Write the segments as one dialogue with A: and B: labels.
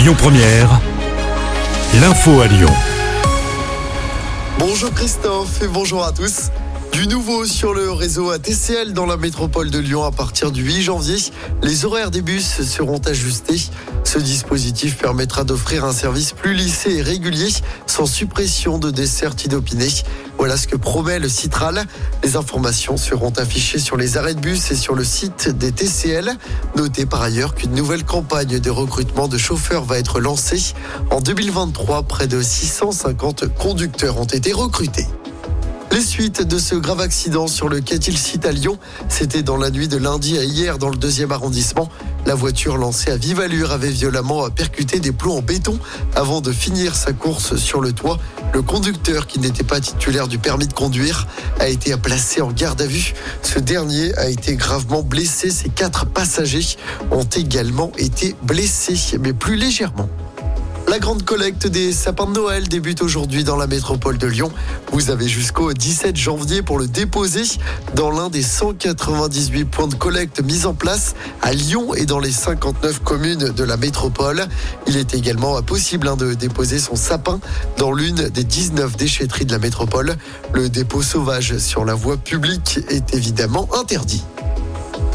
A: Lyon Première, l'info à Lyon.
B: Bonjour Christophe et bonjour à tous. Du nouveau sur le réseau ATCL dans la métropole de Lyon à partir du 8 janvier, les horaires des bus seront ajustés. Ce dispositif permettra d'offrir un service plus lissé et régulier sans suppression de dessertes inopinées. Voilà ce que promet le Citral. Les informations seront affichées sur les arrêts de bus et sur le site des TCL. Notez par ailleurs qu'une nouvelle campagne de recrutement de chauffeurs va être lancée. En 2023, près de 650 conducteurs ont été recrutés. Les suites de ce grave accident sur le Catil site à Lyon, c'était dans la nuit de lundi à hier dans le deuxième arrondissement. La voiture lancée à vive allure avait violemment percuté des plombs en béton avant de finir sa course sur le toit. Le conducteur, qui n'était pas titulaire du permis de conduire, a été placé en garde à vue. Ce dernier a été gravement blessé. Ses quatre passagers ont également été blessés, mais plus légèrement. La grande collecte des sapins de Noël débute aujourd'hui dans la métropole de Lyon. Vous avez jusqu'au 17 janvier pour le déposer dans l'un des 198 points de collecte mis en place à Lyon et dans les 59 communes de la métropole. Il est également possible hein, de déposer son sapin dans l'une des 19 déchetteries de la métropole. Le dépôt sauvage sur la voie publique est évidemment interdit.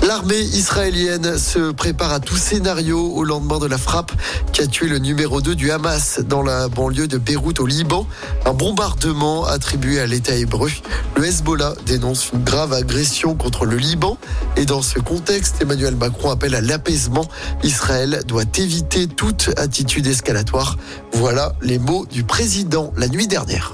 B: L'armée israélienne se prépare à tout scénario au lendemain de la frappe qui a tué le numéro 2 du Hamas dans la banlieue de Beyrouth au Liban. Un bombardement attribué à l'État hébreu. Le Hezbollah dénonce une grave agression contre le Liban. Et dans ce contexte, Emmanuel Macron appelle à l'apaisement. Israël doit éviter toute attitude escalatoire. Voilà les mots du président la nuit dernière.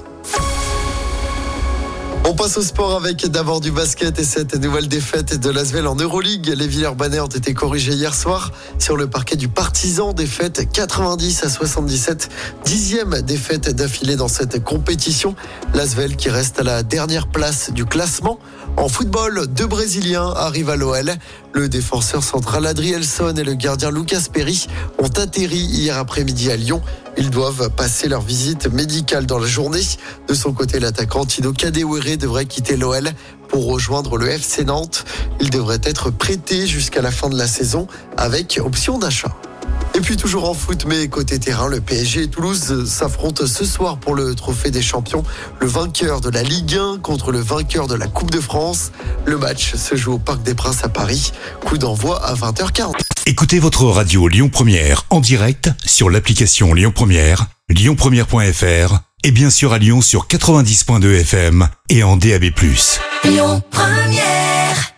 B: On passe au sport avec d'abord du basket et cette nouvelle défaite de l'Asvel en Euroleague. Les Villers-Banais ont été corrigés hier soir sur le parquet du Partisan. Défaite 90 à 77. Dixième défaite d'affilée dans cette compétition. L'Asvel qui reste à la dernière place du classement. En football, deux Brésiliens arrivent à l'OL. Le défenseur central Adrielson et le gardien Lucas Perry ont atterri hier après-midi à Lyon. Ils doivent passer leur visite médicale dans la journée. De son côté, l'attaquant Tino Kadewere devrait quitter l'OL pour rejoindre le FC Nantes. Il devrait être prêté jusqu'à la fin de la saison avec option d'achat. Et puis toujours en foot, mais côté terrain, le PSG et Toulouse s'affrontent ce soir pour le trophée des champions. Le vainqueur de la Ligue 1 contre le vainqueur de la Coupe de France. Le match se joue au Parc des Princes à Paris. Coup d'envoi à 20h40.
A: Écoutez votre radio Lyon Première en direct sur l'application Lyon Première, lyonpremière.fr et bien sûr à Lyon sur 90.2 FM et en DAB+.
C: Lyon Première